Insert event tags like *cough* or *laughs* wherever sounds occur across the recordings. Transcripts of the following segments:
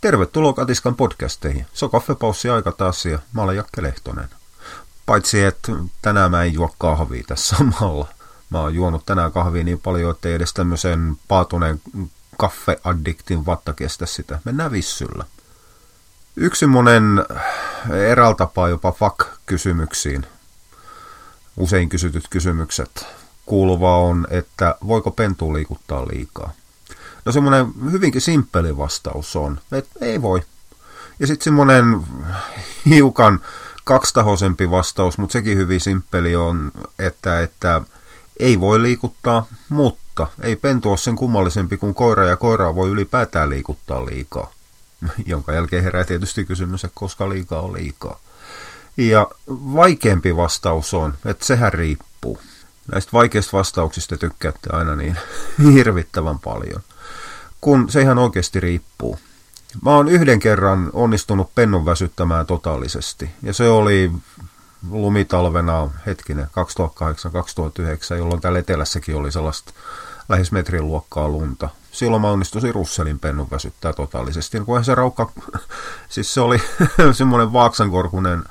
Tervetuloa Katiskan podcasteihin. Se on kaffepaussi aika taas ja mä olen Jakke Lehtonen. Paitsi, että tänään mä en juo kahvia tässä samalla. Mä oon juonut tänään kahvia niin paljon, että ei edes tämmöisen paatuneen kaffeaddiktin vatta kestä sitä. Mennään vissyllä. Yksi monen eräällä tapaa jopa fuck-kysymyksiin, usein kysytyt kysymykset, kuuluva on, että voiko pentu liikuttaa liikaa. No semmoinen hyvinkin simppeli vastaus on, että ei voi. Ja sitten semmoinen hiukan kaksitahoisempi vastaus, mutta sekin hyvin simppeli on, että, että ei voi liikuttaa, mutta ei pentu ole sen kummallisempi kuin koira ja koiraa voi ylipäätään liikuttaa liikaa. *laughs* Jonka jälkeen herää tietysti kysymys, että koska liikaa on liikaa. Ja vaikeampi vastaus on, että sehän riippuu. Näistä vaikeista vastauksista tykkäätte aina niin *laughs* hirvittävän paljon kun se ihan oikeasti riippuu. Mä oon yhden kerran onnistunut pennun väsyttämään totaalisesti, ja se oli lumitalvena, hetkinen, 2008-2009, jolloin täällä etelässäkin oli sellaista lähes metrin luokkaa lunta. Silloin mä onnistuin Russelin pennun väsyttää totaalisesti. Kun se raukka, *laughs* siis se oli *laughs* semmoinen vaaksankorkunen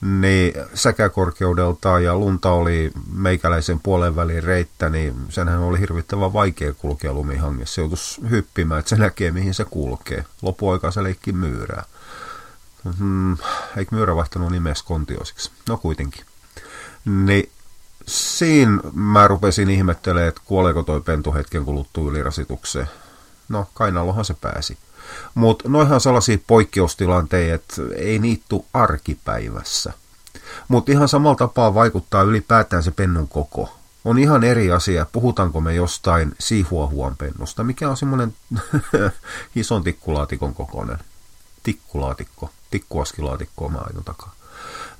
niin säkäkorkeudeltaan ja lunta oli meikäläisen puolen välin reittä, niin senhän oli hirvittävän vaikea kulkea lumihangessa. Se joutuisi hyppimään, että se näkee mihin se kulkee. Lopuaikaa se leikki myyrää. Hmm, eikö myyrä vaihtanut nimeä kontiosiksi? No kuitenkin. Niin siinä mä rupesin ihmettelemään, että kuoleeko toi pentu hetken kuluttua ylirasitukseen. No, kainalohan se pääsi. Mutta noihan sellaisia poikkeustilanteita, että ei niittu arkipäivässä. Mutta ihan samalla tapaa vaikuttaa ylipäätään se pennun koko. On ihan eri asia, puhutaanko me jostain siihuahuan pennusta, mikä on semmoinen *laughs* ison tikkulaatikon kokoinen. Tikkulaatikko, tikkuaskilaatikko mä aion takaa.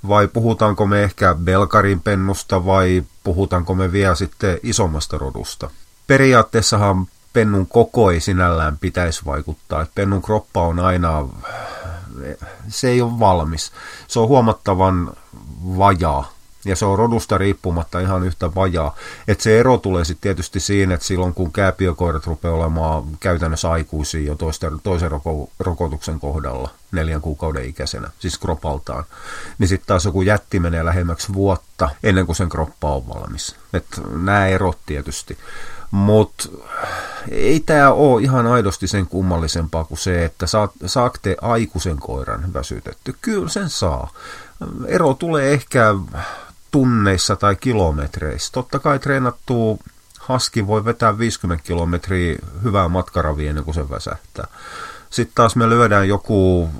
Vai puhutaanko me ehkä Belkarin pennusta vai puhutaanko me vielä sitten isommasta rodusta? Periaatteessahan pennun koko ei sinällään pitäisi vaikuttaa. Että pennun kroppa on aina, se ei ole valmis. Se on huomattavan vajaa ja se on rodusta riippumatta ihan yhtä vajaa. Että se ero tulee sitten tietysti siinä, että silloin kun kääpiökoirat rupeaa olemaan käytännössä aikuisia jo toisten, toisen roko, rokotuksen kohdalla neljän kuukauden ikäisenä, siis kropaltaan, niin sitten taas joku jätti menee lähemmäksi vuotta ennen kuin sen kroppa on valmis. Että nämä erot tietysti. Mutta ei tämä ole ihan aidosti sen kummallisempaa kuin se, että saat, saatte aikuisen koiran väsytetty. Kyllä sen saa. Ero tulee ehkä tunneissa tai kilometreissä. Totta kai treenattu haski voi vetää 50 kilometriä hyvää matkaravia ennen kuin se väsähtää. Sitten taas me lyödään joku,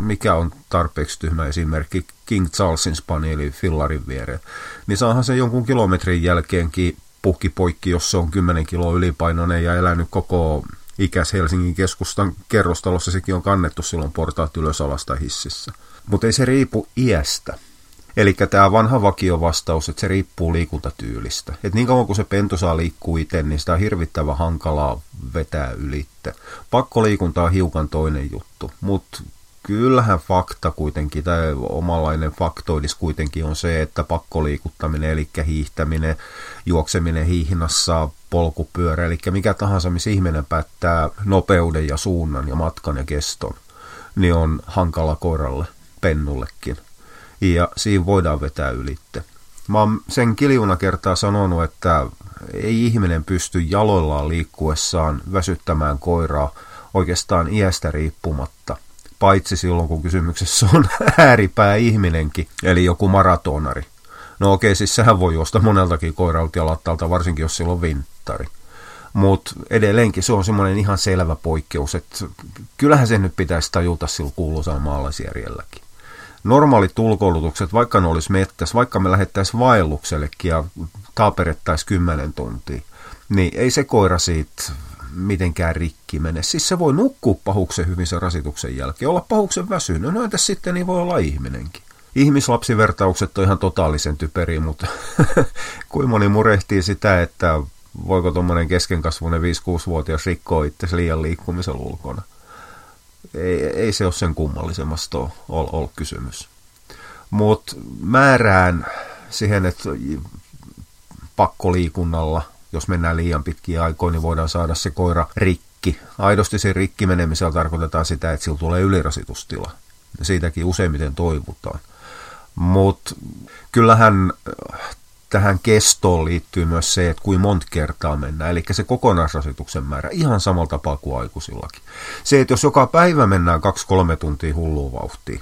mikä on tarpeeksi tyhmä esimerkki, King Charlesin spanieli fillarin viereen. Niin saahan se jonkun kilometrin jälkeenkin pukki poikki, jos se on 10 kiloa ylipainoinen ja elänyt koko ikäs Helsingin keskustan kerrostalossa, sekin on kannettu silloin portaat ylös alasta hississä. Mutta ei se riipu iästä. Eli tämä vanha vakiovastaus, että se riippuu liikuntatyylistä. Et niin kauan kuin se pentu saa liikkua itse, niin sitä on hirvittävän hankalaa vetää ylitte. Pakkoliikunta on hiukan toinen juttu, mutta kyllähän fakta kuitenkin, tai omanlainen faktoidis kuitenkin on se, että pakkoliikuttaminen, eli hiihtäminen, juokseminen hiihnassa, polkupyörä, eli mikä tahansa, missä ihminen päättää nopeuden ja suunnan ja matkan ja keston, niin on hankala koiralle, pennullekin. Ja siinä voidaan vetää ylitte. Mä oon sen kiljuna kertaa sanonut, että ei ihminen pysty jaloillaan liikkuessaan väsyttämään koiraa oikeastaan iästä riippumatta – paitsi silloin kun kysymyksessä on *laughs* ääripää ihminenkin, eli joku maratonari. No okei, siis sehän voi juosta moneltakin koiralta ja lattalta, varsinkin jos sillä on vinttari. Mutta edelleenkin se on semmoinen ihan selvä poikkeus, että kyllähän se nyt pitäisi tajuta sillä kuuluisaan maalaisjärjelläkin. Normaalit ulkoilutukset, vaikka ne olisi mettässä, vaikka me lähettäisiin vaelluksellekin ja taaperettaisiin 10 tuntia, niin ei se koira siitä mitenkään rikki mene. Siis se voi nukkua pahuksen hyvin sen rasituksen jälkeen, olla pahuksen väsynyt. No entäs sitten niin voi olla ihminenkin. Ihmislapsivertaukset on ihan totaalisen typeriä, mutta *laughs* kuin moni murehtii sitä, että voiko tuommoinen keskenkasvuinen 5-6-vuotias rikkoa itse liian liikkumisen ulkona. Ei, ei se ole sen kummallisemmasta ole, ole kysymys. Mutta määrään siihen, että pakkoliikunnalla – jos mennään liian pitkiä aikoja, niin voidaan saada se koira rikki. Aidosti se rikki menemisellä tarkoitetaan sitä, että sillä tulee ylirasitustila. Siitäkin useimmiten toivutaan. Mutta kyllähän tähän kestoon liittyy myös se, että kuin monta kertaa mennään, eli se kokonaisrasituksen määrä, ihan samalla tapaa kuin aikuisillakin. Se, että jos joka päivä mennään 2-3 tuntia hulluun vauhtiin,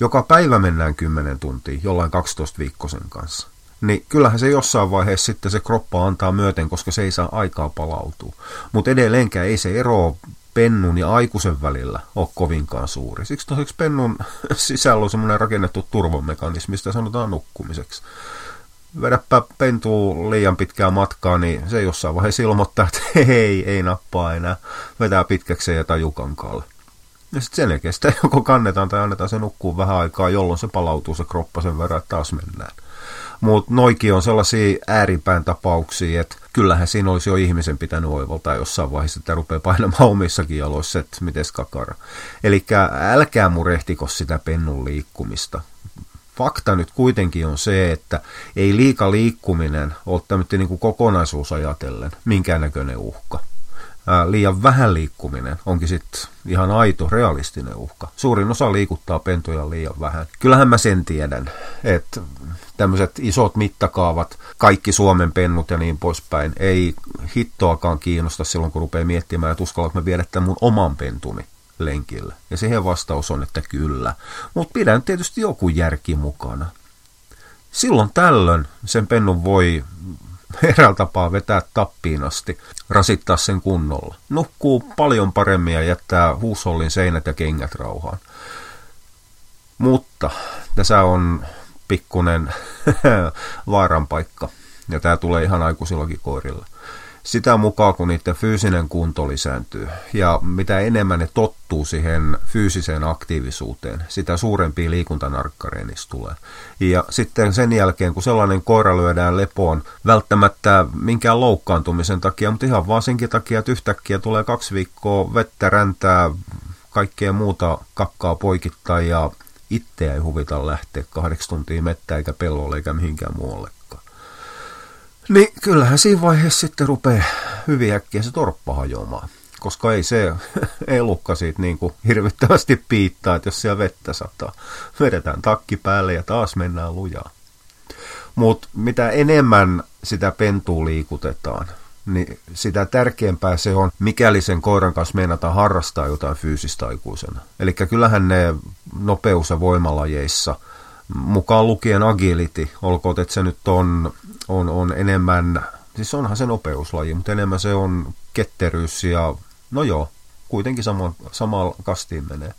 joka päivä mennään 10 tuntia jollain 12 viikkoisen kanssa, niin kyllähän se jossain vaiheessa sitten se kroppa antaa myöten, koska se ei saa aikaa palautua. Mutta edelleenkään ei se ero pennun ja aikuisen välillä ole kovinkaan suuri. Siksi toiseksi pennun *laughs* sisällä on semmoinen rakennettu turvamekanismi, mistä sanotaan nukkumiseksi vedäpä pentuu liian pitkää matkaa, niin se jossain vaiheessa ilmoittaa, että *laughs* hei, ei nappaa enää, vetää pitkäksi ja tajukankaalle. Ja sitten sen jälkeen sitä joko kannetaan tai annetaan se nukkuu vähän aikaa, jolloin se palautuu se kroppa sen verran, että taas mennään. Mutta noikin on sellaisia ääripään tapauksia, että kyllähän siinä olisi jo ihmisen pitänyt oivaltaa jossain vaiheessa, että rupeaa painamaan omissakin jaloissa, että miten kakara. Eli älkää murehtiko sitä pennun liikkumista fakta nyt kuitenkin on se, että ei liika liikkuminen ole tämmöinen niin kokonaisuus ajatellen minkäännäköinen uhka. Ää, liian vähän liikkuminen onkin sitten ihan aito, realistinen uhka. Suurin osa liikuttaa pentuja liian vähän. Kyllähän mä sen tiedän, että tämmöiset isot mittakaavat, kaikki Suomen pennut ja niin poispäin, ei hittoakaan kiinnosta silloin, kun rupeaa miettimään, että uskallanko mä viedä tämän mun oman pentuni lenkillä. Ja siihen vastaus on, että kyllä. Mutta pidän tietysti joku järki mukana. Silloin tällöin sen pennun voi eräällä tapaa vetää tappiin asti, rasittaa sen kunnolla. Nukkuu paljon paremmin ja jättää huusollin seinät ja kengät rauhaan. Mutta tässä on pikkunen *laughs* vaaran paikka, ja tämä tulee ihan aikuisillakin koirilla sitä mukaan, kun niiden fyysinen kunto lisääntyy ja mitä enemmän ne tottuu siihen fyysiseen aktiivisuuteen, sitä suurempia liikuntanarkkareja tulee. Ja sitten sen jälkeen, kun sellainen koira lyödään lepoon, välttämättä minkään loukkaantumisen takia, mutta ihan vaan senkin takia, että yhtäkkiä tulee kaksi viikkoa vettä, räntää, kaikkea muuta kakkaa poikittaa ja itseä ei huvita lähteä kahdeksi tuntia mettä eikä pellolle eikä mihinkään muualle. Niin kyllähän siinä vaiheessa sitten rupeaa hyvin äkkiä se torppa hajoamaan. Koska ei se *laughs* elukka siitä niin kuin hirvittävästi piittaa, että jos siellä vettä sataa. Vedetään takki päälle ja taas mennään lujaa. Mutta mitä enemmän sitä pentua liikutetaan, niin sitä tärkeämpää se on, mikäli sen koiran kanssa meinataan harrastaa jotain fyysistä aikuisena. Eli kyllähän ne nopeus- ja voimalajeissa – mukaan lukien agility, olkoon, että se nyt on, on, on enemmän, siis onhan se nopeuslaji, mutta enemmän se on ketteryys ja no joo, kuitenkin sama, samalla kastiin menee.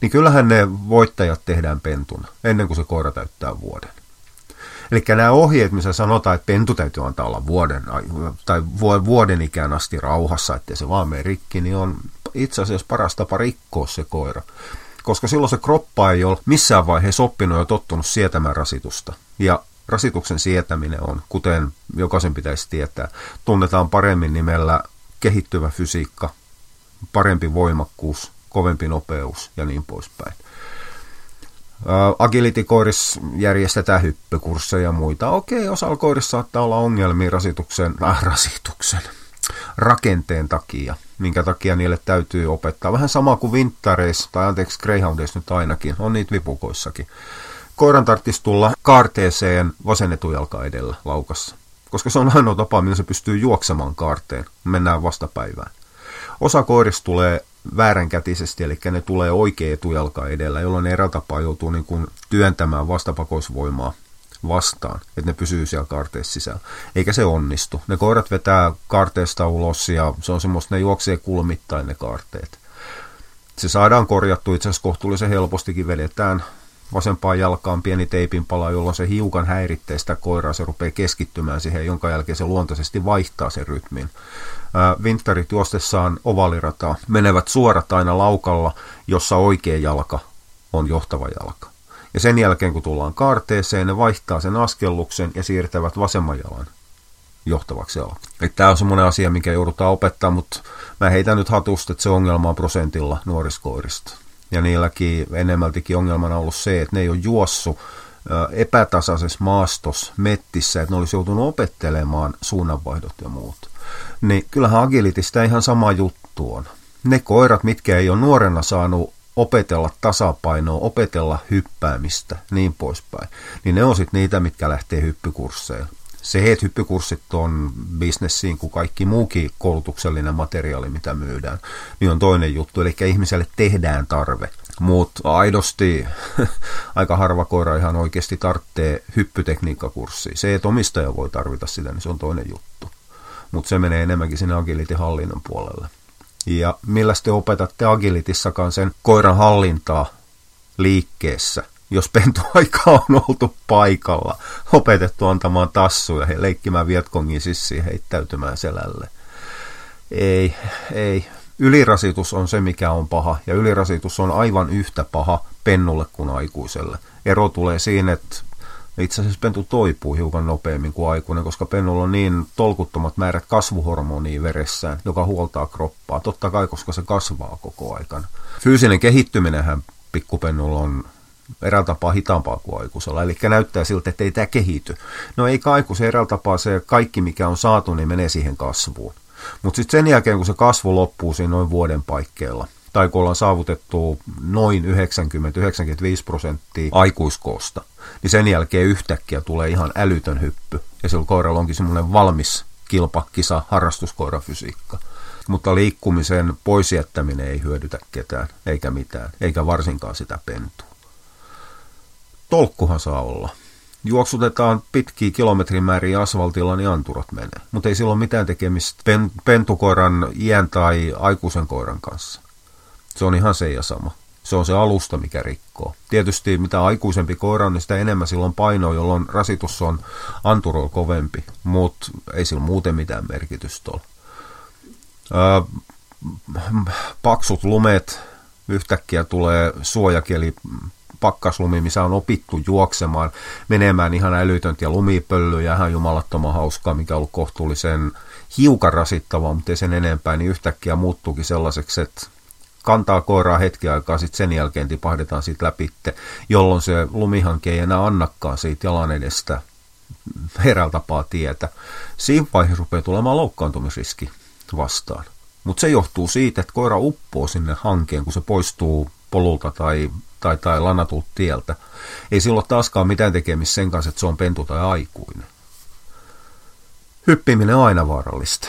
Niin kyllähän ne voittajat tehdään pentuna, ennen kuin se koira täyttää vuoden. Eli nämä ohjeet, missä sanotaan, että pentu täytyy antaa olla vuoden, tai vuoden ikään asti rauhassa, ettei se vaan mene rikki, niin on itse asiassa paras tapa rikkoa se koira koska silloin se kroppa ei ole missään vaiheessa oppinut ja tottunut sietämään rasitusta. Ja rasituksen sietäminen on, kuten jokaisen pitäisi tietää, tunnetaan paremmin nimellä kehittyvä fysiikka, parempi voimakkuus, kovempi nopeus ja niin poispäin. Agility-koirissa järjestetään hyppykursseja ja muita. Okei, osalla koirissa saattaa olla ongelmia rasituksen, äh, rasituksen, rakenteen takia, minkä takia niille täytyy opettaa. Vähän sama kuin vinttareissa, tai anteeksi greyhoundeissa nyt ainakin, on niitä vipukoissakin. Koiran tarvitsisi tulla kaarteeseen vasen etujalka edellä laukassa, koska se on ainoa tapa, millä se pystyy juoksemaan kaarteen. Mennään vastapäivään. Osa koirista tulee vääränkätisesti, eli ne tulee oikea etujalka edellä, jolloin eräällä joutuu niin kuin työntämään vastapakoisvoimaa vastaan, että ne pysyy siellä kaarteessa sisällä. Eikä se onnistu. Ne koirat vetää kaarteesta ulos ja se on semmoista, ne juoksee kulmittain ne kaarteet. Se saadaan korjattu itse asiassa kohtuullisen helpostikin, vedetään vasempaan jalkaan pieni teipin pala, jolloin se hiukan häiritsee sitä koiraa, se rupeaa keskittymään siihen, jonka jälkeen se luontaisesti vaihtaa sen rytmin. Vintarit juostessaan ovalirataa menevät suorat aina laukalla, jossa oikea jalka on johtava jalka. Ja sen jälkeen, kun tullaan kaarteeseen, ne vaihtaa sen askelluksen ja siirtävät vasemman jalan johtavaksi jalaksi. Tämä on semmoinen asia, mikä joudutaan opettaa, mutta mä heitän nyt hatusta, että se ongelma on prosentilla nuoriskoirista. Ja niilläkin enemmältikin ongelmana on ollut se, että ne ei ole juossut epätasaisessa maastos mettissä, että ne olisi joutunut opettelemaan suunnanvaihdot ja muut. Niin kyllähän agilitista ihan sama juttu on. Ne koirat, mitkä ei ole nuorena saanut opetella tasapainoa, opetella hyppäämistä, niin poispäin, niin ne on sitten niitä, mitkä lähtee hyppykursseille. Se, että hyppykurssit on bisnessiin kuin kaikki muukin koulutuksellinen materiaali, mitä myydään, niin on toinen juttu. Eli ihmiselle tehdään tarve. Mutta aidosti *laughs* aika harva koira ihan oikeasti tarvitsee hyppytekniikkakurssia. Se, että omistaja voi tarvita sitä, niin se on toinen juttu. Mutta se menee enemmänkin sinne agility-hallinnon puolelle. Ja millä te opetatte agilitissakaan sen koiran hallintaa liikkeessä, jos pentuaika on oltu paikalla, opetettu antamaan tassuja ja leikkimään Vietkongin sissiin heittäytymään selälle. Ei, ei. Ylirasitus on se, mikä on paha, ja ylirasitus on aivan yhtä paha pennulle kuin aikuiselle. Ero tulee siinä, että itse asiassa pentu toipuu hiukan nopeammin kuin aikuinen, koska pennulla on niin tolkuttomat määrät kasvuhormonia veressään, joka huoltaa kroppaa. Totta kai, koska se kasvaa koko aikana. Fyysinen kehittyminenhän pikkupennulla on eräällä tapaa hitaampaa kuin aikuisella. Eli näyttää siltä, että ei tämä kehity. No ei aikuisen eräällä tapaa se kaikki, mikä on saatu, niin menee siihen kasvuun. Mutta sitten sen jälkeen, kun se kasvu loppuu siinä noin vuoden paikkeilla, tai kun ollaan saavutettu noin 90-95 prosenttia aikuiskoosta, niin sen jälkeen yhtäkkiä tulee ihan älytön hyppy. Ja sillä koiralla onkin semmoinen valmis kilpakisa harrastuskoirafysiikka. Mutta liikkumisen pois jättäminen ei hyödytä ketään, eikä mitään, eikä varsinkaan sitä pentua. Tolkkuhan saa olla. Juoksutetaan pitkiä kilometrimääriä asfaltilla, niin anturat menee. Mutta ei sillä ole mitään tekemistä pen, pentukoiran iän tai aikuisen koiran kanssa. Se on ihan se ja sama. Se on se alusta, mikä rikkoo. Tietysti mitä aikuisempi koira on, niin sitä enemmän silloin painoa, jolloin rasitus on anturoilla kovempi, mutta ei sillä muuten mitään merkitystä ole. Öö, paksut lumet, yhtäkkiä tulee suojakeli pakkaslumi, missä on opittu juoksemaan, menemään ihan älytöntä ja lumipöllyjä, ihan jumalattoman hauskaa, mikä on ollut kohtuullisen hiukan rasittavaa, mutta ei sen enempää, niin yhtäkkiä muuttuukin sellaiseksi, että kantaa koiraa hetki aikaa, sitten sen jälkeen tipahdetaan siitä läpi, jolloin se lumihanke ei enää annakaan siitä jalan edestä eräällä tapaa tietä. Siinä vaiheessa rupeaa tulemaan loukkaantumisriski vastaan. Mutta se johtuu siitä, että koira uppoo sinne hankeen, kun se poistuu polulta tai, tai, tai lanatulta tieltä. Ei silloin taaskaan mitään tekemistä sen kanssa, että se on pentu tai aikuinen. Hyppiminen on aina vaarallista.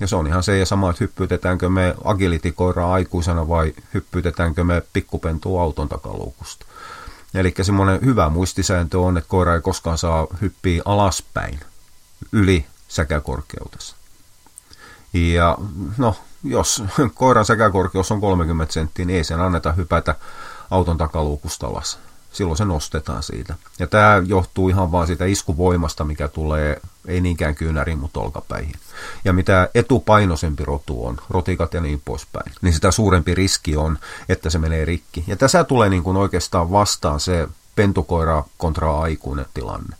Ja se on ihan se ja sama, että hyppyytetäänkö me agilitikoiraa aikuisena vai hyppyytetäänkö me pikkupentua auton takaluukusta. Eli semmoinen hyvä muistisääntö on, että koira ei koskaan saa hyppiä alaspäin yli säkäkorkeudessa. Ja no, jos koiran säkäkorkeus on 30 senttiä, niin ei sen anneta hypätä auton takaluukusta alas silloin se nostetaan siitä. Ja tämä johtuu ihan vaan siitä iskuvoimasta, mikä tulee ei niinkään kyynäriin, mutta olkapäihin. Ja mitä etupainoisempi rotu on, rotikat ja niin poispäin, niin sitä suurempi riski on, että se menee rikki. Ja tässä tulee niin kuin oikeastaan vastaan se pentukoira kontra aikuinen tilanne.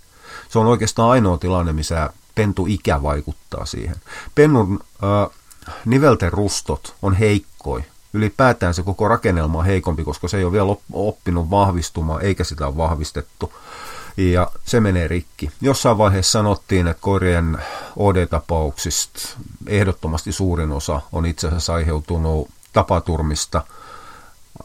Se on oikeastaan ainoa tilanne, missä pentu-ikä vaikuttaa siihen. Pennun äh, nivelten rustot on heikkoi ylipäätään se koko rakennelma on heikompi, koska se ei ole vielä oppinut vahvistumaan, eikä sitä ole vahvistettu. Ja se menee rikki. Jossain vaiheessa sanottiin, että koirien OD-tapauksista ehdottomasti suurin osa on itse asiassa aiheutunut tapaturmista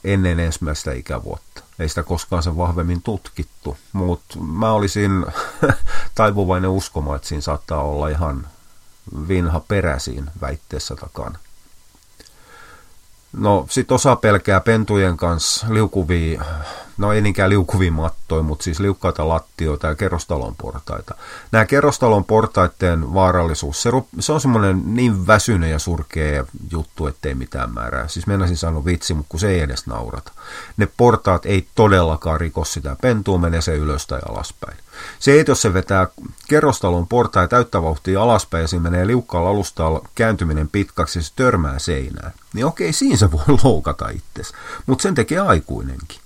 ennen ensimmäistä ikävuotta. Ei sitä koskaan sen vahvemmin tutkittu, mutta mä olisin *laughs* taipuvainen uskomaan, että siinä saattaa olla ihan vinha peräsiin väitteessä takana. No sit osa pelkää pentujen kanssa liukuvia, no ei niinkään liukuvia mattoja, mutta siis liukkaita lattioita ja kerrostalon portaita. Nämä kerrostalon portaiden vaarallisuus, se, se on semmoinen niin väsynyt ja surkea juttu, ettei mitään määrää. Siis mennäisin sanoa vitsi, mutta kun se ei edes naurata. Ne portaat ei todellakaan riko sitä pentua, menee se ylös tai alaspäin. Se, että jos se vetää kerrostalon portaa ja täyttä vauhtia alaspäin ja siinä menee liukkaalla alustalla kääntyminen pitkäksi ja se törmää seinään, niin okei, siinä se voi *laughs* loukata itsesi. Mutta sen tekee aikuinenkin.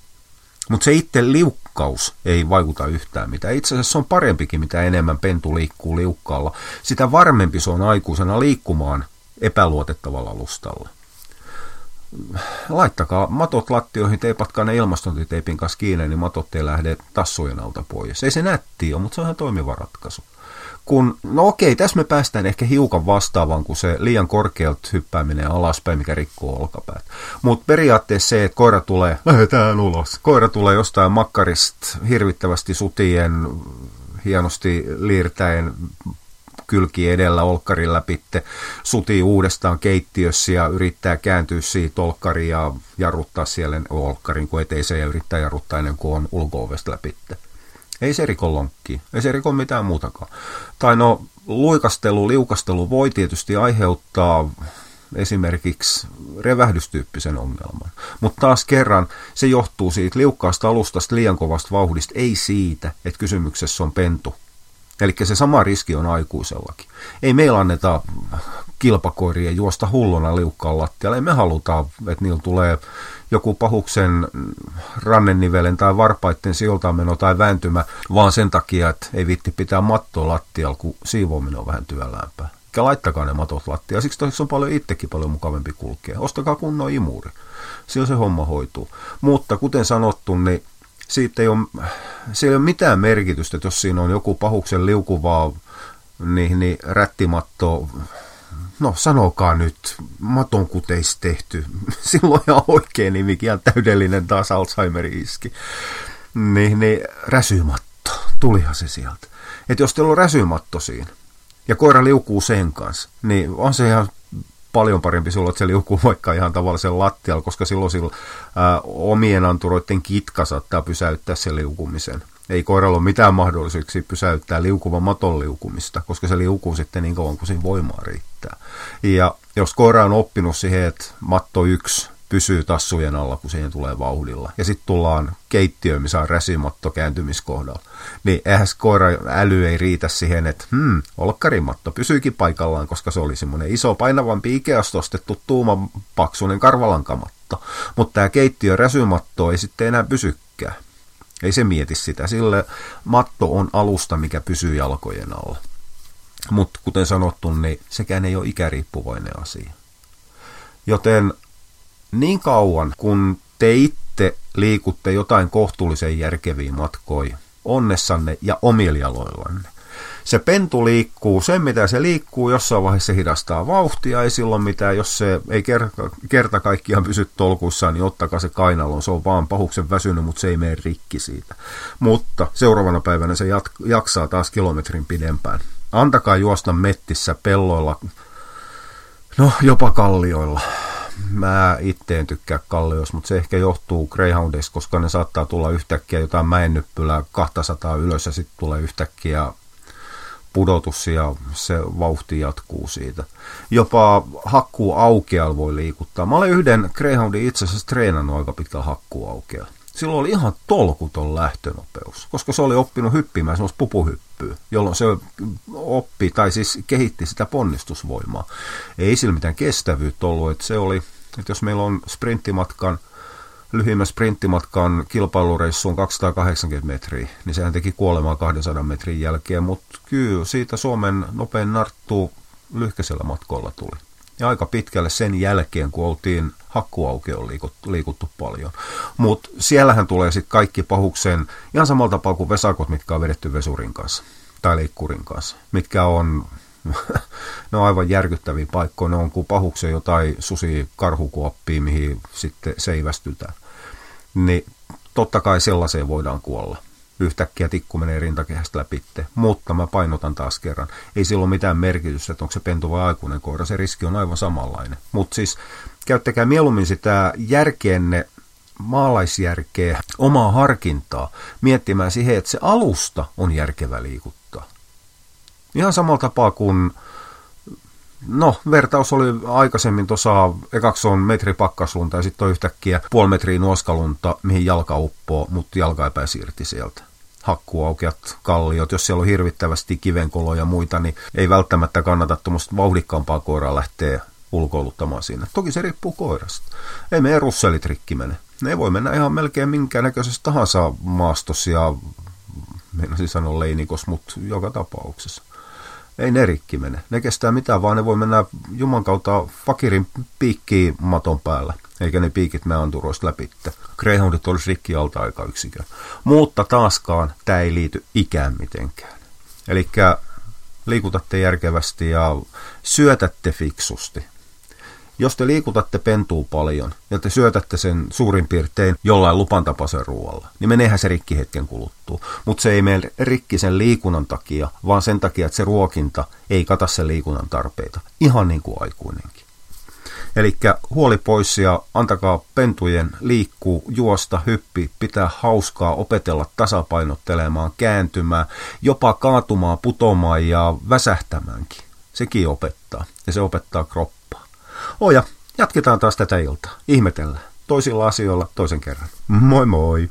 Mutta se itse liukkaus ei vaikuta yhtään mitään. Itse asiassa se on parempikin, mitä enemmän pentu liikkuu liukkaalla. Sitä varmempi se on aikuisena liikkumaan epäluotettavalla alustalla. laittakaa matot lattioihin, teipatkaa ne ilmastointiteipin kanssa kiinni, niin matot ei lähde tassujen alta pois. Ei se nätti ole, mutta se on ihan toimiva ratkaisu. Kun, no okei, tässä me päästään ehkä hiukan vastaavaan kuin se liian korkealta hyppääminen alaspäin, mikä rikkoo olkapäät. Mutta periaatteessa se, että koira tulee, lähdetään ulos. Koira tulee jostain makkarista hirvittävästi sutien, hienosti liirtäen kylki edellä olkkarin läpitte, sutii uudestaan keittiössä ja yrittää kääntyä siitä olkkariin ja jarruttaa siellä olkkarin kuin eteiseen ja yrittää jarruttaa ennen kuin on ulko-ovesta läpitte. Ei se riko lonkki, ei se riko mitään muutakaan. Tai no, luikastelu, liukastelu voi tietysti aiheuttaa esimerkiksi revähdystyyppisen ongelman. Mutta taas kerran se johtuu siitä liukkaasta alustasta liian kovasta vauhdista, ei siitä, että kysymyksessä on pentu Eli se sama riski on aikuisellakin. Ei meillä anneta kilpakoiria juosta hulluna liukkaan lattialle. Ei me haluta, että niillä tulee joku pahuksen rannennivelen tai varpaitten sijoiltameno tai vääntymä, vaan sen takia, että ei vitti pitää mattoa lattialla, kun siivoaminen on vähän työläämpää. Ja laittakaa ne matot lattiaan. Siksi tosi on paljon itsekin paljon mukavampi kulkea. Ostakaa kunnon imuri. Silloin se homma hoituu. Mutta kuten sanottu, niin siitä ei ole, se ei ole mitään merkitystä, että jos siinä on joku pahuksen liukuvaa niin, niin rättimatto, no sanokaa nyt, maton kuteis tehty, *laughs* silloin ihan oikein nimikin, ihan täydellinen taas Alzheimerin iski, niin, niin räsymatto, tulihan se sieltä. Että jos teillä on räsymatto siinä, ja koira liukuu sen kanssa, niin on se ihan paljon parempi sulla, että se liukuu vaikka ihan tavallisen lattialla, koska silloin sillä, ää, omien anturoiden kitka saattaa pysäyttää sen liukumisen. Ei koiralla ole mitään mahdollisuuksia pysäyttää liukuvan maton liukumista, koska se liukuu sitten niin kauan kuin siinä voimaa riittää. Ja jos koira on oppinut siihen, että matto yksi pysyy tassujen alla, kun siihen tulee vauhdilla. Ja sitten tullaan keittiöön, missä on räsimatto kääntymiskohdalla. Niin eihän koira äly ei riitä siihen, että hmm, olkkarimatto pysyykin paikallaan, koska se oli semmoinen iso painavampi Ikeasta ostettu tuuman paksuinen karvalankamatto. Mutta tämä keittiö räsymatto ei sitten enää pysykään. Ei se mieti sitä. Sille matto on alusta, mikä pysyy jalkojen alla. Mutta kuten sanottu, niin sekään ei ole ikäriippuvainen asia. Joten niin kauan, kun te itse liikutte jotain kohtuullisen järkeviä matkoja onnessanne ja omiljaloillanne. Se pentu liikkuu, sen mitä se liikkuu, jossain vaiheessa se hidastaa vauhtia, ei silloin mitään, jos se ei kerta, kerta kaikkiaan pysy tolkuissaan, niin ottakaa se kainalon, se on vaan pahuksen väsynyt, mutta se ei mene rikki siitä. Mutta seuraavana päivänä se jat- jaksaa taas kilometrin pidempään. Antakaa juosta mettissä, pelloilla, no jopa kallioilla mä itse en tykkää kallios, mutta se ehkä johtuu Greyhoundista, koska ne saattaa tulla yhtäkkiä jotain mäennyppylää 200 ylös ja sitten tulee yhtäkkiä pudotus ja se vauhti jatkuu siitä. Jopa hakkuu aukeal voi liikuttaa. Mä olen yhden Greyhoundin itse asiassa treenannut aika pitkällä hakkuu aukeal. Silloin oli ihan tolkuton lähtönopeus, koska se oli oppinut hyppimään semmoista pupuhyppyä, jolloin se oppi, tai siis kehitti sitä ponnistusvoimaa. Ei sillä mitään kestävyyttä ollut, että se oli, että jos meillä on sprinttimatkan, lyhyimmän sprinttimatkan kilpailureissu on 280 metriä, niin sehän teki kuolemaa 200 metrin jälkeen, mutta kyllä siitä Suomen nopein narttu lyhkäisellä matkoilla tuli. Ja aika pitkälle sen jälkeen, kun oltiin hakkuaukioon liikuttu, liikuttu paljon. Mutta siellähän tulee sitten kaikki pahuksen ihan samalla tapaa kuin vesakot, mitkä on vedetty vesurin kanssa tai leikkurin kanssa, mitkä on *laughs* ne on aivan järkyttäviä paikkoja. Ne on kuin pahuksen jotain susi karhukuoppia, mihin sitten seivästytään. Niin totta kai sellaiseen voidaan kuolla yhtäkkiä tikku menee rintakehästä läpi. Mutta mä painotan taas kerran, ei sillä ole mitään merkitystä, että onko se pentu vai aikuinen koira, se riski on aivan samanlainen. Mutta siis käyttäkää mieluummin sitä järkeenne, maalaisjärkeä, omaa harkintaa, miettimään siihen, että se alusta on järkevä liikuttaa. Ihan samalla tapaa kuin No, vertaus oli aikaisemmin tuossa, ekaksi on metri pakkaslunta ja sitten on yhtäkkiä puoli metriä nuoskalunta, mihin jalka uppoo, mutta jalka ei pääsi irti sieltä hakkuaukeat, kalliot, jos siellä on hirvittävästi kivenkoloja ja muita, niin ei välttämättä kannata tuommoista vauhdikkaampaa koiraa lähteä ulkoiluttamaan siinä. Toki se riippuu koirasta. Ei meidän russelit rikki mene. Ne voi mennä ihan melkein minkään näköisessä tahansa maastossa ja meinasin sanoa leinikos, mutta joka tapauksessa. Ei ne rikki mene. Ne kestää mitään, vaan ne voi mennä Juman kautta fakirin piikkiin maton päällä. Eikä ne piikit me anturoista läpi. Greyhoundit olisi rikki alta aika yksikö. Mutta taaskaan tämä ei liity ikään mitenkään. Eli liikutatte järkevästi ja syötätte fiksusti. Jos te liikutatte pentuu paljon ja te syötätte sen suurin piirtein jollain lupantapaisen ruoalla, niin meneehän se rikki hetken kuluttuu. Mutta se ei mene rikki sen liikunnan takia, vaan sen takia, että se ruokinta ei kata sen liikunnan tarpeita. Ihan niin kuin aikuinenkin. Eli huoli pois ja antakaa pentujen liikkuu, juosta, hyppi, pitää hauskaa, opetella tasapainottelemaan, kääntymään, jopa kaatumaan, putomaan ja väsähtämäänkin. Sekin opettaa ja se opettaa kroppaa. Oja, jatketaan taas tätä iltaa. Ihmetellään. Toisilla asioilla toisen kerran. Moi moi!